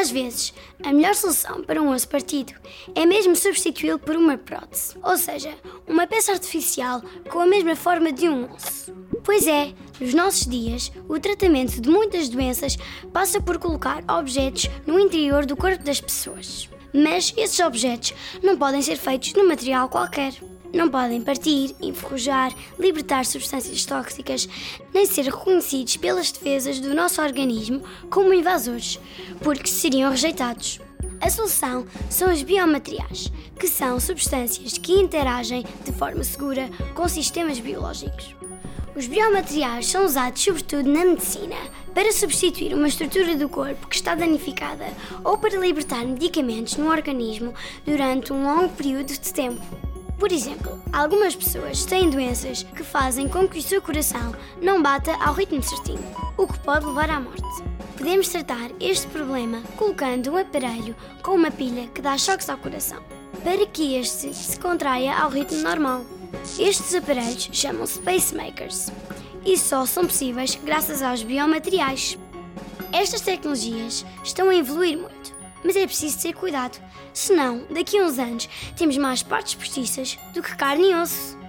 Às vezes, a melhor solução para um osso partido é mesmo substituí-lo por uma prótese, ou seja, uma peça artificial com a mesma forma de um osso. Pois é, nos nossos dias, o tratamento de muitas doenças passa por colocar objetos no interior do corpo das pessoas. Mas esses objetos não podem ser feitos de material qualquer. Não podem partir, enferrujar, libertar substâncias tóxicas, nem ser reconhecidos pelas defesas do nosso organismo como invasores, porque seriam rejeitados. A solução são os biomateriais, que são substâncias que interagem de forma segura com sistemas biológicos. Os biomateriais são usados sobretudo na medicina para substituir uma estrutura do corpo que está danificada ou para libertar medicamentos no organismo durante um longo período de tempo. Por exemplo, algumas pessoas têm doenças que fazem com que o seu coração não bata ao ritmo certinho, o que pode levar à morte. Podemos tratar este problema colocando um aparelho com uma pilha que dá choques ao coração, para que este se contraia ao ritmo normal. Estes aparelhos chamam-se pacemakers e só são possíveis graças aos biomateriais. Estas tecnologias estão a evoluir muito, mas é preciso ter cuidado, senão daqui a uns anos temos mais partes postiças do que carne e osso.